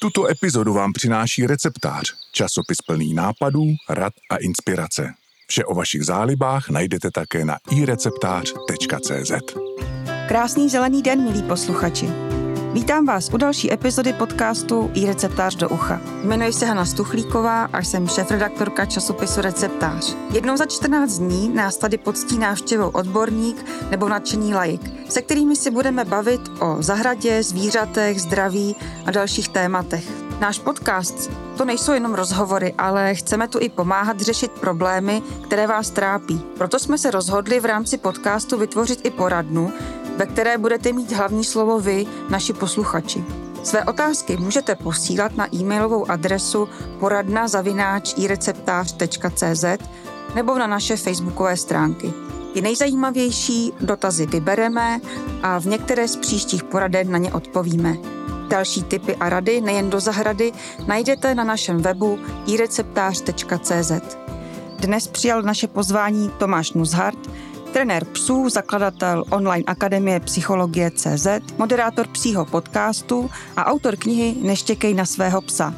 Tuto epizodu vám přináší receptář, časopis plný nápadů, rad a inspirace. Vše o vašich zálibách najdete také na ireceptář.cz. Krásný zelený den, milí posluchači. Vítám vás u další epizody podcastu i receptář do ucha. Jmenuji se Hana Stuchlíková a jsem šéf-redaktorka časopisu Receptář. Jednou za 14 dní nás tady poctí návštěvou odborník nebo nadšený laik, se kterými si budeme bavit o zahradě, zvířatech, zdraví a dalších tématech. Náš podcast to nejsou jenom rozhovory, ale chceme tu i pomáhat řešit problémy, které vás trápí. Proto jsme se rozhodli v rámci podcastu vytvořit i poradnu, ve které budete mít hlavní slovo vy, naši posluchači. Své otázky můžete posílat na e-mailovou adresu poradna-ireceptář.cz nebo na naše facebookové stránky. Ty nejzajímavější dotazy vybereme a v některé z příštích poraden na ně odpovíme. Další tipy a rady nejen do zahrady najdete na našem webu ireceptář.cz. Dnes přijal naše pozvání Tomáš Nuzhart, trenér psů, zakladatel online akademie psychologie CZ, moderátor psího podcastu a autor knihy Neštěkej na svého psa.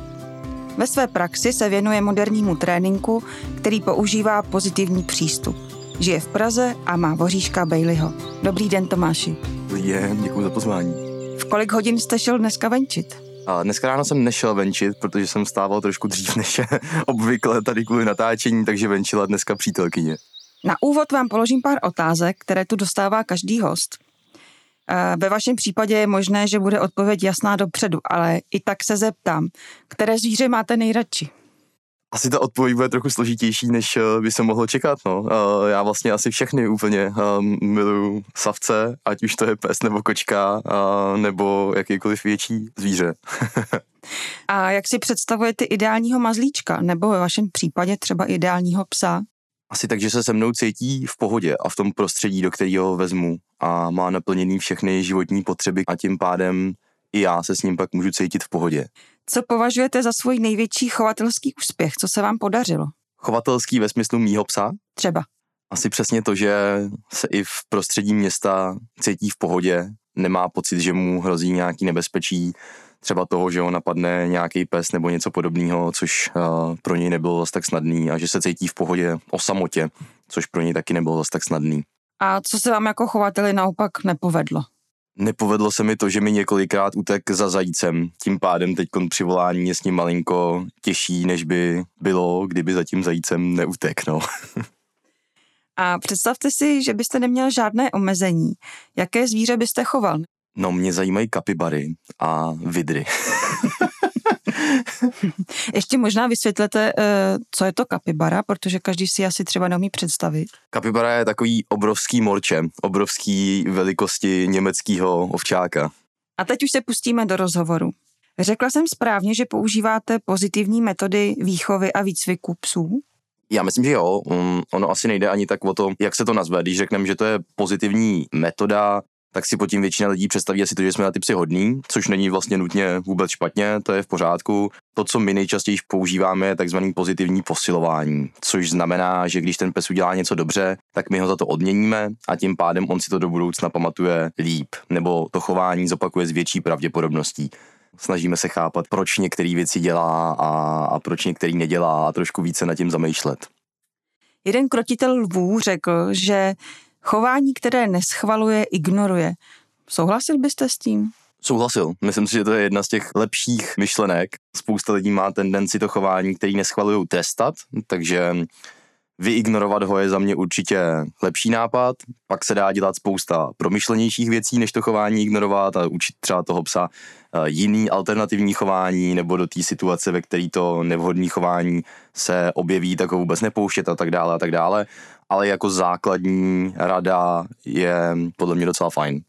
Ve své praxi se věnuje modernímu tréninku, který používá pozitivní přístup. Žije v Praze a má voříška Baileyho. Dobrý den, Tomáši. Dobrý den, děkuji za pozvání. V kolik hodin jste šel dneska venčit? A dneska ráno jsem nešel venčit, protože jsem stával trošku dřív než obvykle tady kvůli natáčení, takže venčila dneska přítelkyně. Na úvod vám položím pár otázek, které tu dostává každý host. Eh, ve vašem případě je možné, že bude odpověď jasná dopředu, ale i tak se zeptám, které zvíře máte nejradši? Asi ta odpověď bude trochu složitější, než eh, by se mohlo čekat. No. Eh, já vlastně asi všechny úplně miluju savce, ať už to je pes nebo kočka, nebo jakýkoliv větší zvíře. A jak si představujete ideálního mazlíčka, nebo ve vašem případě třeba ideálního psa? Asi tak, že se se mnou cítí v pohodě a v tom prostředí, do kterého vezmu a má naplněný všechny životní potřeby a tím pádem i já se s ním pak můžu cítit v pohodě. Co považujete za svůj největší chovatelský úspěch? Co se vám podařilo? Chovatelský ve smyslu mýho psa? Třeba. Asi přesně to, že se i v prostředí města cítí v pohodě, nemá pocit, že mu hrozí nějaký nebezpečí, třeba toho, že ho napadne nějaký pes nebo něco podobného, což uh, pro něj nebylo zase tak snadný a že se cítí v pohodě o samotě, což pro něj taky nebylo zase tak snadný. A co se vám jako chovateli naopak nepovedlo? Nepovedlo se mi to, že mi několikrát utek za zajícem. Tím pádem teď při volání je s ním malinko těžší, než by bylo, kdyby za tím zajícem neutek. No. A představte si, že byste neměl žádné omezení. Jaké zvíře byste choval? No, mě zajímají kapibary a vidry. Ještě možná vysvětlete, eh, co je to kapibara, protože každý si asi třeba neumí představit. Kapibara je takový obrovský morče, obrovský velikosti německého ovčáka. A teď už se pustíme do rozhovoru. Řekla jsem správně, že používáte pozitivní metody výchovy a výcviku psů? Já myslím, že jo. Um, ono asi nejde ani tak o to, jak se to nazve. Když řekneme, že to je pozitivní metoda, tak si pod tím většina lidí představí asi to, že jsme na ty psy hodní, což není vlastně nutně vůbec špatně, to je v pořádku. To, co my nejčastěji používáme, je takzvaný pozitivní posilování, což znamená, že když ten pes udělá něco dobře, tak my ho za to odměníme a tím pádem on si to do budoucna pamatuje líp, nebo to chování zopakuje s větší pravděpodobností. Snažíme se chápat, proč některé věci dělá a, a proč některý nedělá a trošku více nad tím zamýšlet. Jeden krotitel lvů řekl, že Chování, které neschvaluje, ignoruje. Souhlasil byste s tím? Souhlasil. Myslím si, že to je jedna z těch lepších myšlenek. Spousta lidí má tendenci to chování, který neschvalují, trestat, takže vyignorovat ho je za mě určitě lepší nápad. Pak se dá dělat spousta promyšlenějších věcí, než to chování ignorovat a učit třeba toho psa eh, jiný alternativní chování nebo do té situace, ve které to nevhodné chování se objeví, tak ho vůbec nepouštět a tak dále a tak dále ale jako základní rada je podle mě docela fajn.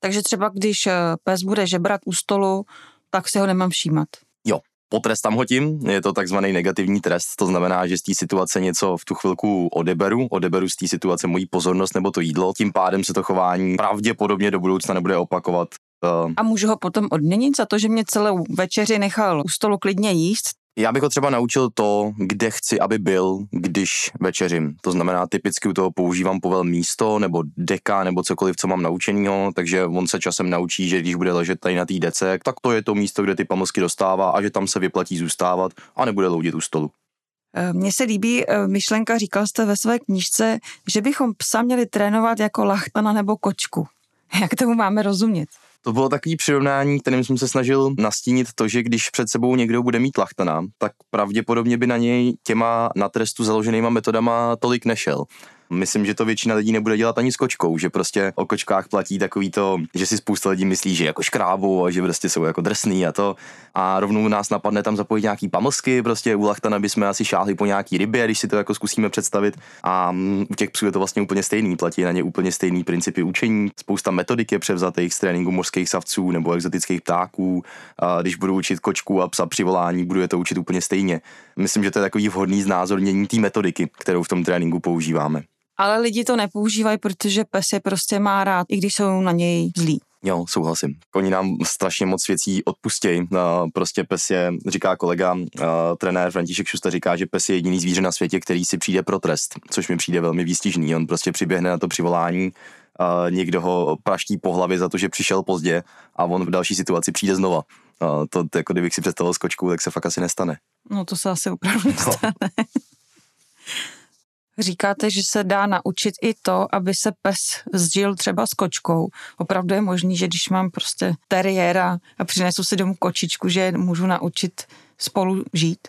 Takže třeba když eh, pes bude žebrat u stolu, tak si ho nemám všímat. Jo, potrestám ho tím, je to takzvaný negativní trest, to znamená, že z té situace něco v tu chvilku odeberu, odeberu z té situace moji pozornost nebo to jídlo, tím pádem se to chování pravděpodobně do budoucna nebude opakovat. Eh, A můžu ho potom odměnit za to, že mě celou večeři nechal u stolu klidně jíst, Já bych ho třeba naučil to, kde chci, aby byl, když večeřím. To znamená, typicky u toho používám povel místo nebo deka nebo cokoliv, co mám naučenýho, takže on se časem naučí, že když bude ležet tady na té dece, tak to je to místo, kde ty pamlsky dostává a že tam se vyplatí zůstávat a nebude loudit u stolu. Eh, mně se líbí eh, myšlenka, říkal jste ve své knižce, že bychom psa měli trénovat jako lachtana nebo kočku. Jak tomu máme rozumět? To bylo takový přirovnání, kterým jsem se snažil nastínit to, že když před sebou někdo bude mít lachtana, tak pravděpodobně by na něj těma na trestu založenýma metodama tolik nešel. Myslím, že to většina lidí nebude dělat ani s kočkou, že prostě o kočkách platí takový to, že si spousta lidí myslí, že jako škrábou a že prostě jsou jako drsný a to. A rovnou nás napadne tam zapojit nějaký pamlsky, prostě u lachtana bychom asi šáhli po nějaký rybě, když si to jako zkusíme představit. A mm, u těch psů je to vlastně úplně stejný, platí na ně úplně stejný principy učení. Spousta metodik je převzatých z tréninku mořských savců nebo exotických ptáků. A když budu učit kočku a psa při volání, budu je to učit úplně stejně. Myslím, že to je takový vhodný znázornění té metodiky, kterou v tom tréninku používáme. Ale lidi to nepoužívají, protože pes je prostě má rád, i když jsou na něj zlí. Jo, souhlasím. Oni nám strašně moc věcí odpustějí. Prostě pes je, říká kolega, trenér František Šusta říká, že pes je jediný zvíře na světě, který si přijde pro trest, což mi přijde velmi výstižný. On prostě přiběhne na to přivolání, někdo ho praští po hlavě za to, že přišel pozdě a on v další situaci přijde znova. To, to jako kdybych si představil s kočkou, tak se fakt asi nestane. No to se asi opravdu no. nestane. No. Říkáte, že se dá naučit i to, aby se pes zžil třeba s kočkou. Opravdu je možný, že když mám prostě teriéra a přinesu si domů kočičku, že můžu naučit spolu žít?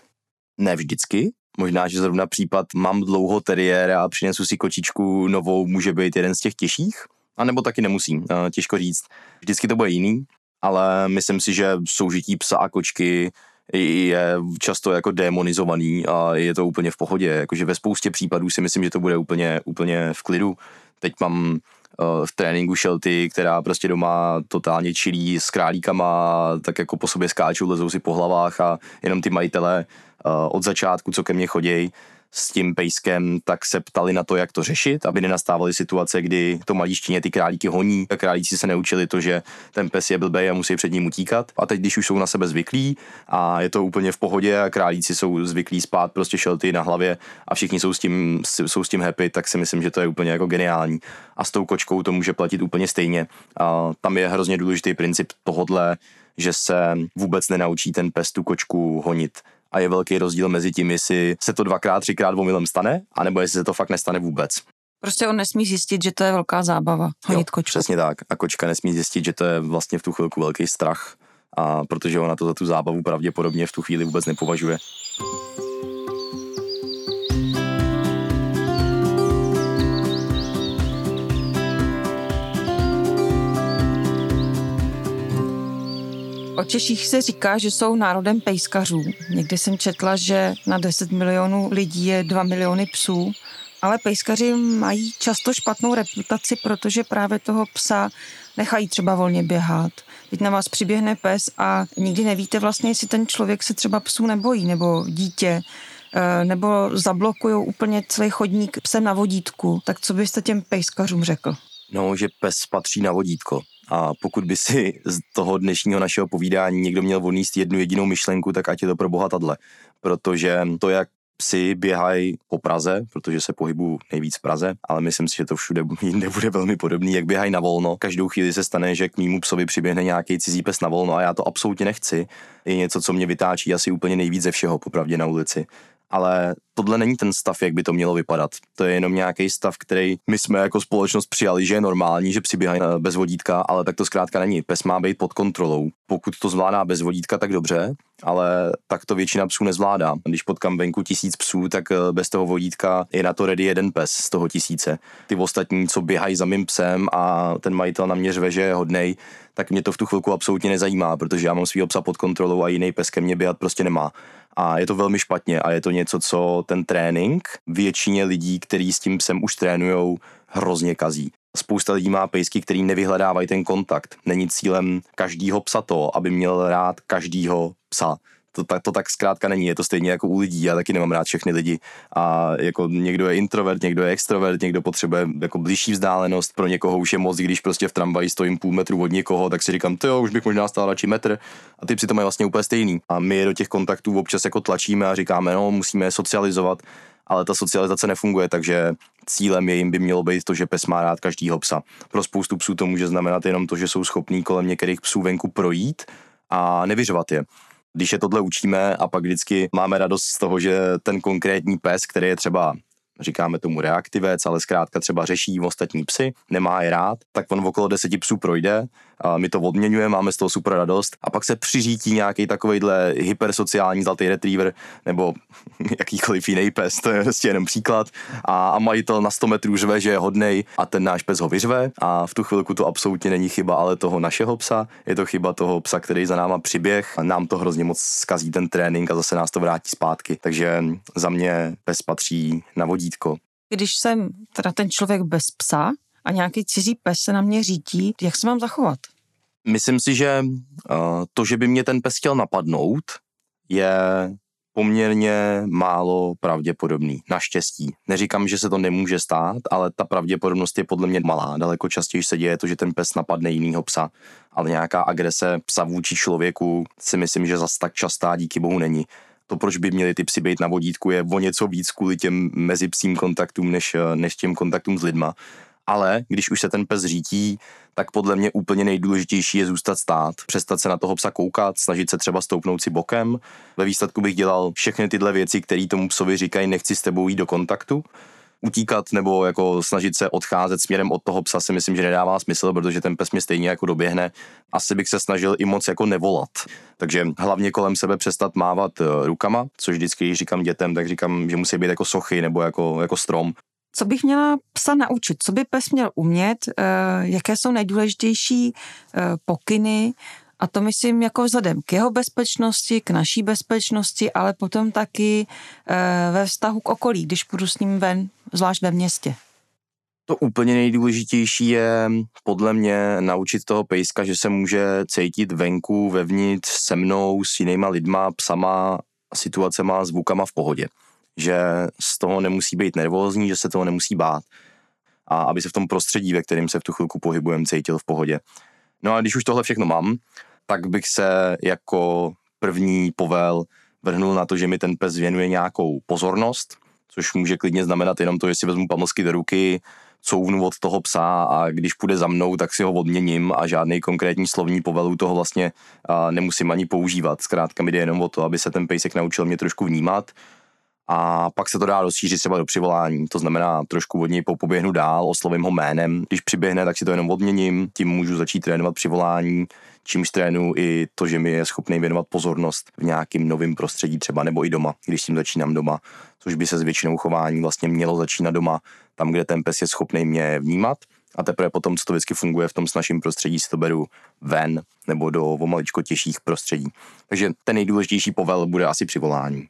Ne vždycky. Možná, že zrovna případ mám dlouho teriéra a přinesu si kočičku novou, může být jeden z těch těžších. A nebo taky nemusím, těžko říct. Vždycky to bude jiný, ale myslím si, že soužití psa a kočky je často jako demonizovaný a je to úplně v pohodě. Jakože ve spoustě případů si myslím, že to bude úplně, úplně v klidu. Teď mám eh, v tréninku šelty, která prostě doma totálně čilí s králíkama, tak jako po sobě skáčou, lezou si po hlavách a jenom ty majitele eh, od začátku, co ke mně chodějí, s tím pejskem, tak se ptali na to, jak to řešit, aby nenastávaly situace, kdy to malíštině ty králíky honí. A králíci se neučili to, že ten pes je blbej a musí před ním utíkat. A teď, když už jsou na sebe zvyklí a je to úplně v pohodě a králíci jsou zvyklí spát prostě šelty na hlavě a všichni jsou s tím, jsou s tím happy, tak si myslím, že to je úplně jako geniální. A s tou kočkou to může platit úplně stejně. A tam je hrozně důležitý princip tohodle, že se vůbec nenaučí ten pes tu kočku honit a je velký rozdíl mezi tím, jestli se to dvakrát, třikrát omylem stane, anebo jestli se to fakt nestane vůbec. Prostě on nesmí zjistit, že to je velká zábava, honit jo, kočku. Přesně tak. A kočka nesmí zjistit, že to je vlastně v tu chvilku velký strach, a protože ona to za tu zábavu pravděpodobně v tu chvíli vůbec nepovažuje. O Češích se říká, že jsou národem pejskařů. Někdy jsem četla, že na 10 milionů lidí je 2 miliony psů, ale pejskaři mají často špatnou reputaci, protože právě toho psa nechají třeba volně běhat. Teď na vás přiběhne pes a nikdy nevíte vlastně, jestli ten člověk se třeba psů nebojí, nebo dítě, eh, nebo zablokují úplně celý chodník psem na vodítku. Tak co byste těm pejskařům řekl? No, že pes patří na vodítko. A pokud by si z toho dnešního našeho povídání někdo měl odníst jednu jedinou myšlenku, tak ať je to pro boha tadle. Protože to, jak psi běhají po Praze, protože se pohybu nejvíc v Praze, ale myslím si, že to všude jinde bude velmi podobný, jak běhají na volno. Každou chvíli se stane, že k mýmu psovi přiběhne nějaký cizí pes na volno a já to absolutně nechci. Je něco, co mě vytáčí asi úplně nejvíc ze všeho, popravdě na ulici ale tohle není ten stav, jak by to mělo vypadat. To je jenom nějaký stav, který my jsme jako společnost přijali, že je normální, že psi běhají bez vodítka, ale tak to zkrátka není. Pes má být pod kontrolou. Pokud to zvládá bez vodítka, tak dobře, ale tak to většina psů nezvládá. Když potkám venku tisíc psů, tak eh, bez toho vodítka je na to ready jeden pes z toho tisíce. Ty ostatní, co běhají za mým psem a ten majitel na mě řve, že je hodnej, tak mě to v tu chvilku absolutně nezajímá, protože já mám svého psa pod kontrolou a jiný pes ke mně běhat prostě nemá a je to velmi špatně a je to něco, co ten trénink většině lidí, kteří s tím psem už trénujou, hrozně kazí. Spousta lidí má pejsky, který nevyhledávají ten kontakt. Není cílem každýho psa to, aby měl rád každýho psa. To, tak, to tak zkrátka není, je to stejně jako u lidí, já taky nemám rád všechny lidi. A jako někdo je introvert, někdo je extrovert, někdo potřebuje jako blížší vzdálenost, pro někoho už je moc, když prostě v tramvaji stojím půl metru od někoho, tak si říkám, to už bych možná stál radši metr. A ty to mají vlastně úplně stejný. A my je do těch kontaktů občas jako tlačíme a říkáme, no, musíme je socializovat, ale ta socializace nefunguje, takže cílem jejím by mělo být to, že pes má rád každýho psa. Pro spoustu psů to může znamenat jenom to, že jsou schopní kolem některých psů venku projít a nevyřvat je. Když je tohle učíme a pak vždycky máme radost z toho, že ten konkrétní pes, který je třeba říkáme tomu reaktivec, ale zkrátka třeba řeší ostatní psy, nemá je rád, tak on okolo deseti psů projde, a my to odměňujeme, máme z toho super radost. A pak se přiřítí nějaký takovýhle hypersociální zlatý retriever nebo jakýkoliv jiný pes, to je prostě jenom příklad. A, a majitel na 100 metrů řve, že je hodnej a ten náš pes ho vyřve. A v tu chvilku to absolutně není chyba ale toho našeho psa, je to chyba toho psa, který za náma přiběh a nám to hrozně moc zkazí ten trénink a zase nás to vrátí zpátky. Takže za mě pes patří na vodítko. Když jsem teda ten člověk bez psa, a nějaký cizí pes se na mě řítí, jak se mám zachovat? Myslím si, že uh, to, že by mě ten pes chtěl napadnout, je poměrně málo pravděpodobný. Naštěstí. Neříkám, že se to nemůže stát, ale ta pravděpodobnost je podle mě malá. Daleko častěji se děje to, že ten pes napadne jinýho psa, ale nějaká agrese psa vůči člověku si myslím, že zas tak častá díky bohu není. To, proč by měli ty psy být na vodítku, je o něco víc kvůli těm mezipsím kontaktům, než, než těm kontaktům s lidma ale když už se ten pes řítí, tak podle mě úplně nejdůležitější je zůstat stát, přestat se na toho psa koukat, snažit se třeba stoupnout si bokem. Ve výsledku bych dělal všechny tyhle věci, které tomu psovi říkají, nechci s tebou jít do kontaktu utíkat nebo jako snažit se odcházet směrem od toho psa si myslím, že nedává smysl, protože ten pes mě stejně jako doběhne. Asi bych se snažil i moc jako nevolat. Takže hlavně kolem sebe přestat mávat eh, rukama, což vždycky, když říkám dětem, tak říkám, že musí být jako sochy nebo jako, jako strom. Co bych měla psa naučit? Co by pes měl umět? Eh, jaké jsou nejdůležitější eh, pokyny? A to myslím jako vzhledem k jeho bezpečnosti, k naší bezpečnosti, ale potom taky ve vztahu k okolí, když půjdu s ním ven, zvlášť ve městě. To úplně nejdůležitější je podle mě naučit toho pejska, že se může cítit venku, vevnitř, se mnou, s jinýma lidma, psama, situacema, zvukama v pohodě že z toho nemusí být nervózní, že se toho nemusí bát a aby se v tom prostředí, ve kterém se v tu chvilku pohybujeme, cítil v pohodě. No a když už tohle všechno mám, tak bych se jako první povel vrhnul na to, že mi ten pes věnuje nějakou pozornost, což může klidně znamenat jenom to, že si vezmu pamlsky do ruky, couvnu od toho psa a když půjde za mnou, tak si ho odměním a žádný konkrétní slovní povelu toho vlastně nemusím ani používat. Zkrátka mi jde jenom o to, aby se ten pejsek naučil mě trošku vnímat, a pak se to dá rozšířit třeba do přivolání. To znamená, trošku od něj poběhnu dál, oslovím ho jménem. Když přiběhne, tak si to jenom odměním, tím můžu začít trénovat přivolání, čímž trénu i to, že mi je schopný věnovat pozornost v nějakém novém prostředí třeba nebo i doma, když s tím začínám doma, což by se s většinou chování vlastně mělo začínat doma, tam, kde ten pes je schopný mě vnímat a teprve potom, co to vždycky funguje v tom s naším prostředí, si to beru ven nebo do o maličko těžších prostředí. Takže ten nejdůležitější povel bude asi přivolání.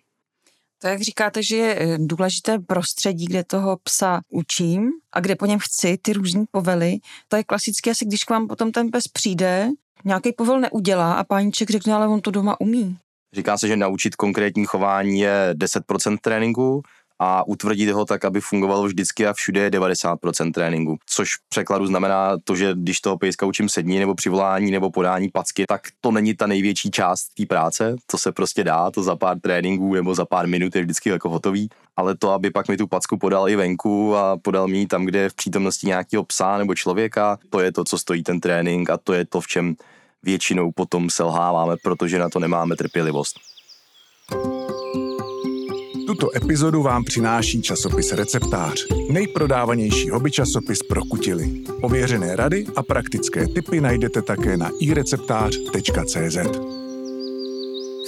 To, jak říkáte, že je eh, důležité prostředí, kde toho psa učím a kde po něm chci ty různé povely, to je klasické asi, když k vám potom ten pes přijde, nějaký povel neudělá a páníček řekne, ale on to doma umí. Říká se, že naučit konkrétní chování je 10% tréninku, a utvrdit ho tak, aby fungovalo vždycky a všude je 90% tréninku. Což překladu znamená to, že když toho pejska učím sední nebo přivolání nebo podání packy, tak to není ta největší část té práce, to se prostě dá, to za pár tréninků nebo za pár minut je vždycky jako hotový, ale to, aby pak mi tu packu podal i venku a podal mi tam, kde je v přítomnosti nějakého psa nebo člověka, to je to, co stojí ten trénink a to je to, v čem většinou potom selháváme, protože na to nemáme trpělivost. Tuto epizodu vám přináší časopis Receptář, nejprodávanější hobby časopis pro kutily. Ověřené rady a praktické tipy najdete také na ireceptář.cz.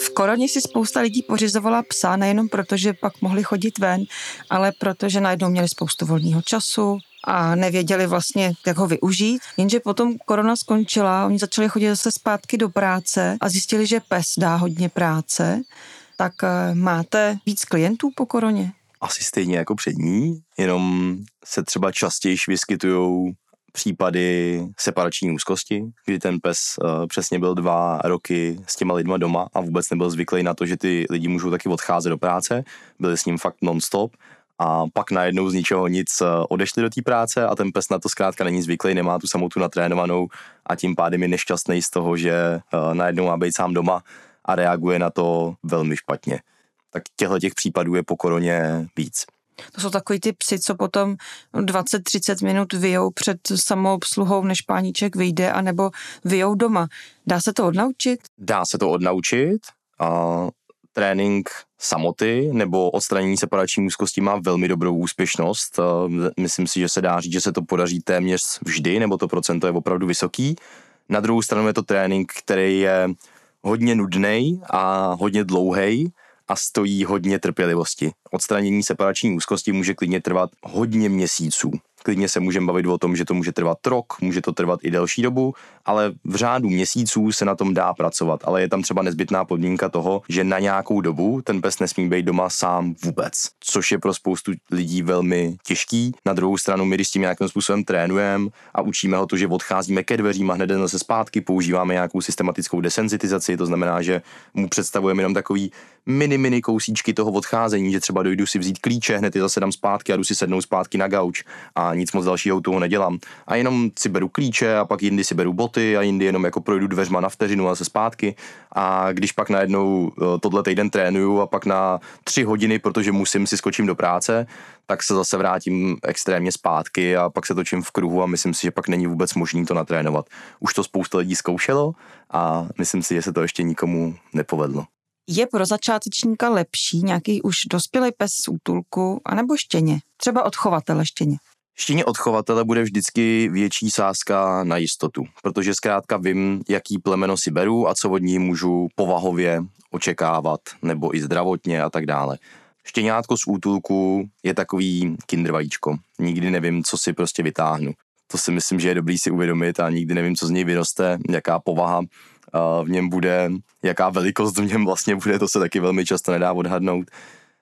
V koroně si spousta lidí pořizovala psa nejenom proto, že pak mohli chodit ven, ale protože najednou měli spoustu volného času, a nevěděli vlastně, jak ho využít. Jenže potom korona skončila, oni začali chodit zase zpátky do práce a zjistili, že pes dá hodně práce tak eh, máte víc klientů po koroně? Asi stejně jako před ní, jenom se třeba častěji vyskytují případy separační úzkosti, kdy ten pes uh, přesně byl dva roky s těma lidma doma a vůbec nebyl zvyklý na to, že ty lidi můžou taky odcházet do práce, byli s ním fakt non-stop. A pak najednou z ničeho nic eh, odešli do té práce a ten pes na to zkrátka není zvyklý, nemá tu samou tu natrénovanou a tím pádem je nešťastný z toho, že najednou má být sám doma a reaguje na to velmi špatně. Tak těchto těch případů je po koroně víc. To jsou takový ty psy, co potom 20-30 minut vyjou před samoobsluhou, než páníček vyjde, anebo vyjou doma. Dá se to odnaučit? Dá se to odnaučit. A trénink samoty nebo odstranění separační úzkosti má velmi dobrou úspěšnost. Myslím si, že se dá říct, že se to podaří téměř vždy, nebo to procento je opravdu vysoký. Na druhou stranu je to trénink, který je hodně nudný a hodně dlouhý a stojí hodně trpělivosti. Odstranění separační úzkosti může klidně trvat hodně měsíců. Klidně se můžeme bavit o tom, že to může trvat rok, může to trvat i delší dobu, ale v řádu měsíců se na tom dá pracovat. Ale je tam třeba nezbytná podmínka toho, že na nějakou dobu ten pes nesmí být doma sám vůbec, což je pro spoustu lidí velmi těžký. Na druhou stranu, my když s tím nějakým způsobem trénujeme a učíme ho to, že odcházíme ke dveřím a hned zase zpátky, používáme nějakou systematickou desenzitizaci, to znamená, že mu představujeme jenom takový mini, mini kousíčky toho odcházení, že třeba dojdu si vzít klíče, hned je zase dám zpátky a jdu si sednout zpátky na gauč a nic moc dalšího toho nedělám. A jenom si beru klíče a pak jindy si beru boty a jindy jenom jako projdu dveřma na vteřinu a se zpátky. A když pak najednou eh, tohle týden trénuju a pak na tři hodiny, protože musím si skočím do práce, tak se zase vrátím extrémně zpátky a pak se točím v kruhu a myslím si, že pak není vůbec možné to natrénovat. Už to spousta lidí zkoušelo a myslím si, že se to ještě nikomu nepovedlo. Je pro začátečníka lepší nějaký už dospělý pes z útulku anebo štěně? Třeba od chovatele štěně? Štěně od chovatele bude vždycky větší sázka na jistotu, protože zkrátka vím, jaký plemeno si beru a co od ní můžu povahově očekávat, nebo i zdravotně a tak dále. Štěňátko z útulku je takový kindervajíčko. Nikdy nevím, co si prostě vytáhnu. To si myslím, že je dobrý si uvědomit a nikdy nevím, co z něj vyroste, jaká povaha v něm bude, jaká velikost v něm vlastně bude, to se taky velmi často nedá odhadnout.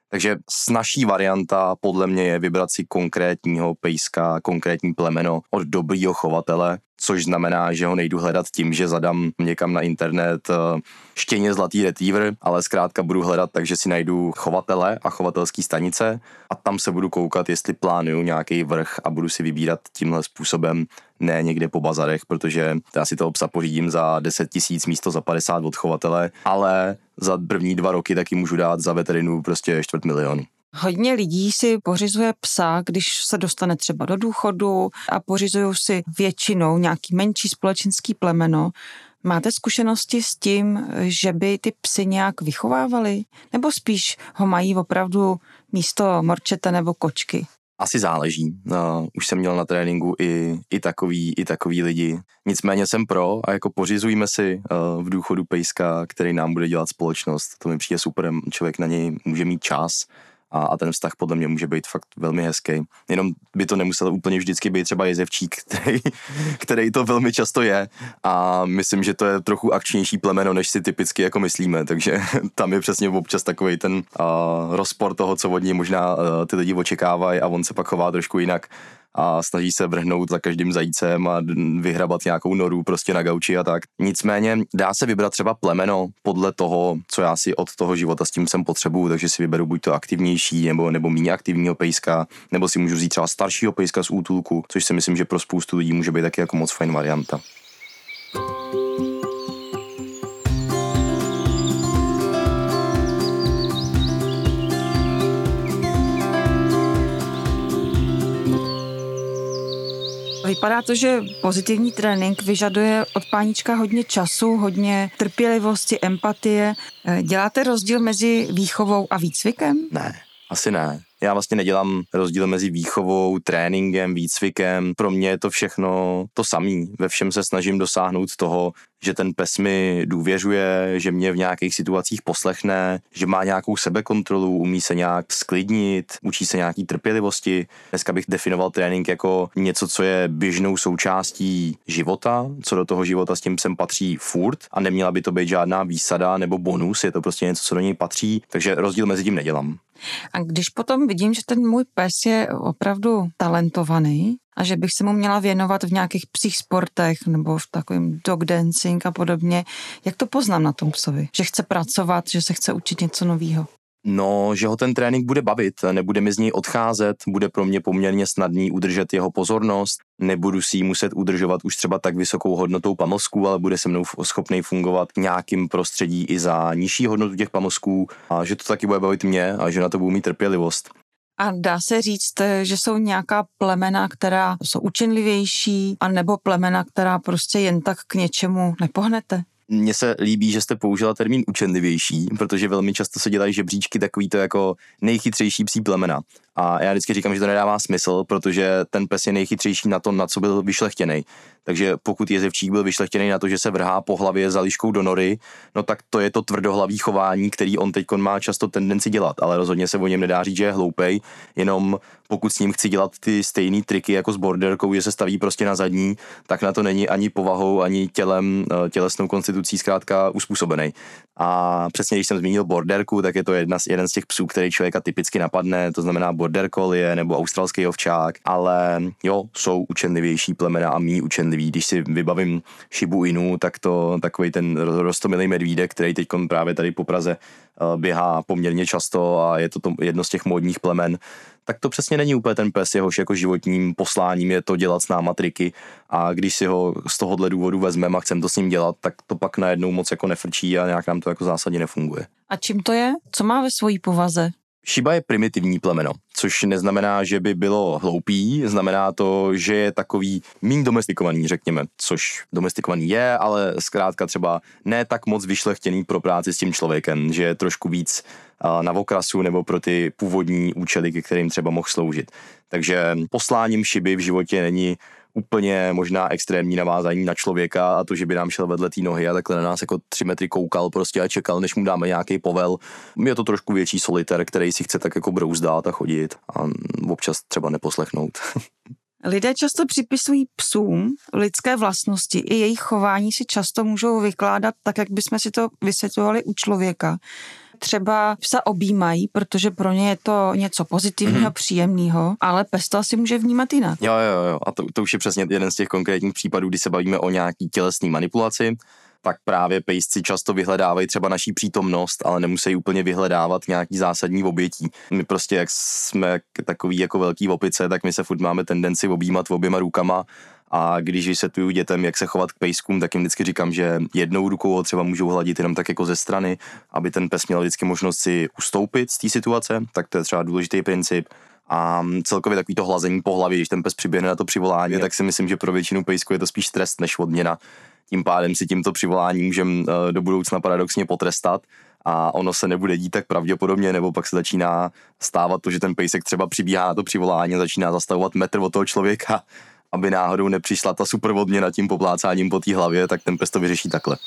Takže snažší varianta podle mě je vybrat si konkrétního pejska, konkrétní plemeno od dobrýho chovatele, což znamená, že ho nejdu hledat tím, že zadám někam na internet eh, štěně zlatý retriever, ale zkrátka budu hledat tak, že si najdu chovatele a chovatelský stanice a tam se budu koukat, jestli plánuju nějaký vrch a budu si vybírat tímhle způsobem ne někde po bazarech, protože já si toho psa pořídím za 10 tisíc místo za 50 od chovatele, ale za první dva roky taky můžu dát za veterinu prostě čtvrt milionu. Hodně lidí si pořizuje psa, když se dostane třeba do důchodu a pořizují si většinou nějaký menší společenský plemeno. Máte zkušenosti s tím, že by ty psy nějak vychovávali? Nebo spíš ho mají opravdu místo morčete nebo kočky? Asi záleží. No, už jsem měl na tréninku i, i, takový, i takový lidi. Nicméně jsem pro a jako pořizujeme si uh, v důchodu pejska, který nám bude dělat společnost. To mi přijde super, člověk na něj může mít čas, a, a ten vztah podle mě může být fakt velmi hezký. Jenom by to nemuselo úplně vždycky být třeba jezevčík, který, který to velmi často je. A myslím, že to je trochu akčnější plemeno, než si typicky jako myslíme, takže tam je přesně občas takový ten uh, rozpor toho, co od ní možná uh, ty lidi očekávají a on se pak chová trošku jinak a snaží se vrhnout za každým zajícem a vyhrabat nějakou noru prostě na gauči a tak. Nicméně dá se vybrat třeba plemeno podle toho, co já si od toho života s tím jsem potřebuju, takže si vyberu buď to aktivnější nebo, nebo méně aktivního pejska, nebo si můžu vzít třeba staršího pejska z útulku, což si myslím, že pro spoustu lidí může být taky jako moc fajn varianta. Vypadá to, že pozitivní trénink vyžaduje od pánička hodně času, hodně trpělivosti, empatie. Eh, děláte rozdíl mezi výchovou a výcvikem? Ne, asi ne. Já vlastně nedělám rozdíl mezi výchovou, tréninkem, výcvikem. Pro mě je to všechno to samý. Ve všem se snažím dosáhnout toho, že ten pes mi důvěřuje, že mě v nějakých situacích poslechne, že má nějakou sebekontrolu, umí se nějak sklidnit, učí se nějaký trpělivosti. Dneska bych definoval trénink jako něco, co je běžnou součástí života, co do toho života s tím sem patří furt a neměla by to být žádná výsada nebo bonus, je to prostě něco, co do něj patří, takže rozdíl mezi tím nedělám. A když potom vidím, že ten můj pes je opravdu talentovaný a že bych se mu měla věnovat v nějakých psích sportech nebo v takovém dog dancing a podobně. Jak to poznám na tom psovi? Že chce pracovat, že se chce učit něco nového? No, že ho ten trénink bude bavit, nebude mi z něj odcházet, bude pro mě poměrně snadný udržet jeho pozornost, nebudu si ji muset udržovat už třeba tak vysokou hodnotou pamlsků, ale bude se mnou schopný fungovat v nějakým prostředí i za nižší hodnotu těch pamlsků a že to taky bude bavit mě a že na to budu mít trpělivost. A dá se říct, že jsou nějaká plemena, která jsou učenlivější, a nebo plemena, která prostě jen tak k něčemu nepohnete? Mně se líbí, že jste použila termín učenlivější, protože velmi často se dělají žebříčky takový to jako nejchytřejší psí plemena. A já vždycky říkám, že to nedává smysl, protože ten pes je nejchytřejší na to, na co byl vyšlechtěný. Takže pokud jezevčík byl vyšlechtěný na to, že se vrhá po hlavě za liškou do nory, no tak to je to tvrdohlavý chování, který on teď má často tendenci dělat, ale rozhodně se o něm nedá říct, že je hloupej, jenom pokud s ním chci dělat ty stejné triky jako s borderkou, že se staví prostě na zadní, tak na to není ani povahou, ani tělem, eh, tělesnou konstitucí zkrátka uspůsobený. A přesně když jsem zmínil borderku, tak je to jedna, jeden z těch psů, který člověka typicky napadne, to znamená border collie nebo australský ovčák, ale jo, jsou učenlivější plemena a mý učenliví. Když si vybavím Shibu Inu, tak to takový ten rostomilý medvídek, který teď právě tady po Praze eh, běhá poměrně často a je to, to jedno z těch módních plemen, tak to přesně není úplně ten pes, jehož jako životním posláním je to dělat s náma triky a když si ho z tohohle důvodu vezmeme a chcem to s ním dělat, tak to pak najednou moc jako nefrčí a nějak nám to jako zásadně nefunguje. A čím to je? Co má ve svojí povaze? Šiba je primitivní plemeno, což neznamená, že by bylo hloupý, znamená to, že je takový méně domestikovaný, řekněme, což domestikovaný je, ale zkrátka třeba ne tak moc vyšlechtěný pro práci s tím člověkem, že je trošku víc na okrasu nebo pro ty původní účely, ke kterým třeba mohl sloužit. Takže posláním šiby v životě není úplně možná extrémní navázání na člověka a to, že by nám šel vedle té nohy a takhle na nás jako tři metry koukal prostě a čekal, než mu dáme nějaký povel. Je to trošku větší soliter, který si chce tak jako brouzdát a chodit a občas třeba neposlechnout. Lidé často připisují psům lidské vlastnosti i jejich chování si často můžou vykládat tak, jak bychom si to vysvětlovali u člověka třeba psa objímají, protože pro ně je to něco pozitivního, mm-hmm. příjemného, ale pes to asi může vnímat jinak. Jo, jo, jo. A to, to už je přesně jeden z těch konkrétních případů, kdy se bavíme o nějaký tělesné manipulaci tak právě pejsci často vyhledávají třeba naší přítomnost, ale nemusí úplně vyhledávat nějaký zásadní obětí. My prostě, jak jsme takový jako velký opice, tak my se furt máme tendenci objímat oběma rukama a když vysvětluju dětem, jak se chovat k pejskům, tak jim vždycky říkám, že jednou rukou ho třeba můžou hladit jenom tak jako ze strany, aby ten pes měl vždycky možnost si ustoupit z té situace, tak to je třeba důležitý princip. A celkově takový to hlazení po hlavě, když ten pes přiběhne na to přivolání, je. tak si myslím, že pro většinu pejsků je to spíš stres než odměna. Tím pádem si tímto přivoláním můžeme eh, do budoucna paradoxně potrestat a ono se nebude dít tak pravděpodobně, nebo pak se začíná stávat to, že ten pejsek třeba přibíhá na to přivolání a začíná zastavovat metr od toho člověka aby náhodou nepřišla ta super odměna tím poplácáním po té hlavě, tak ten pes to vyřeší takhle.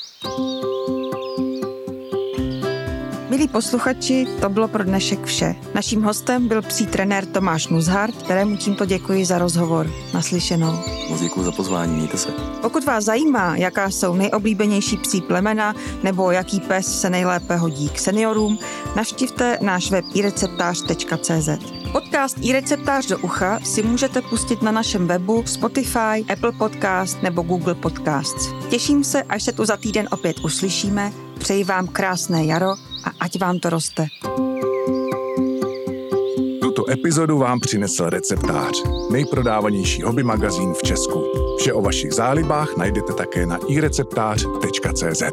Milí posluchači, to bylo pro dnešek vše. Naším hostem byl psí trenér Tomáš Nuzhart, kterému tímto děkuji za rozhovor. Naslyšenou. Moc děkuji za pozvání, mějte se. Pokud vás zajímá, jaká jsou nejoblíbenější psí plemena nebo jaký pes se nejlépe hodí k seniorům, navštivte náš web ireceptář.cz. Podcast iReceptář do ucha si můžete pustit na našem webu Spotify, Apple Podcast nebo Google Podcasts. Těším se, až se tu za týden opět uslyšíme. Přeji vám krásné jaro a ať vám to roste. Tuto epizodu vám přinesl receptář, nejprodávanější hobby magazín v Česku. Vše o vašich zálibách najdete také na ireceptář.cz.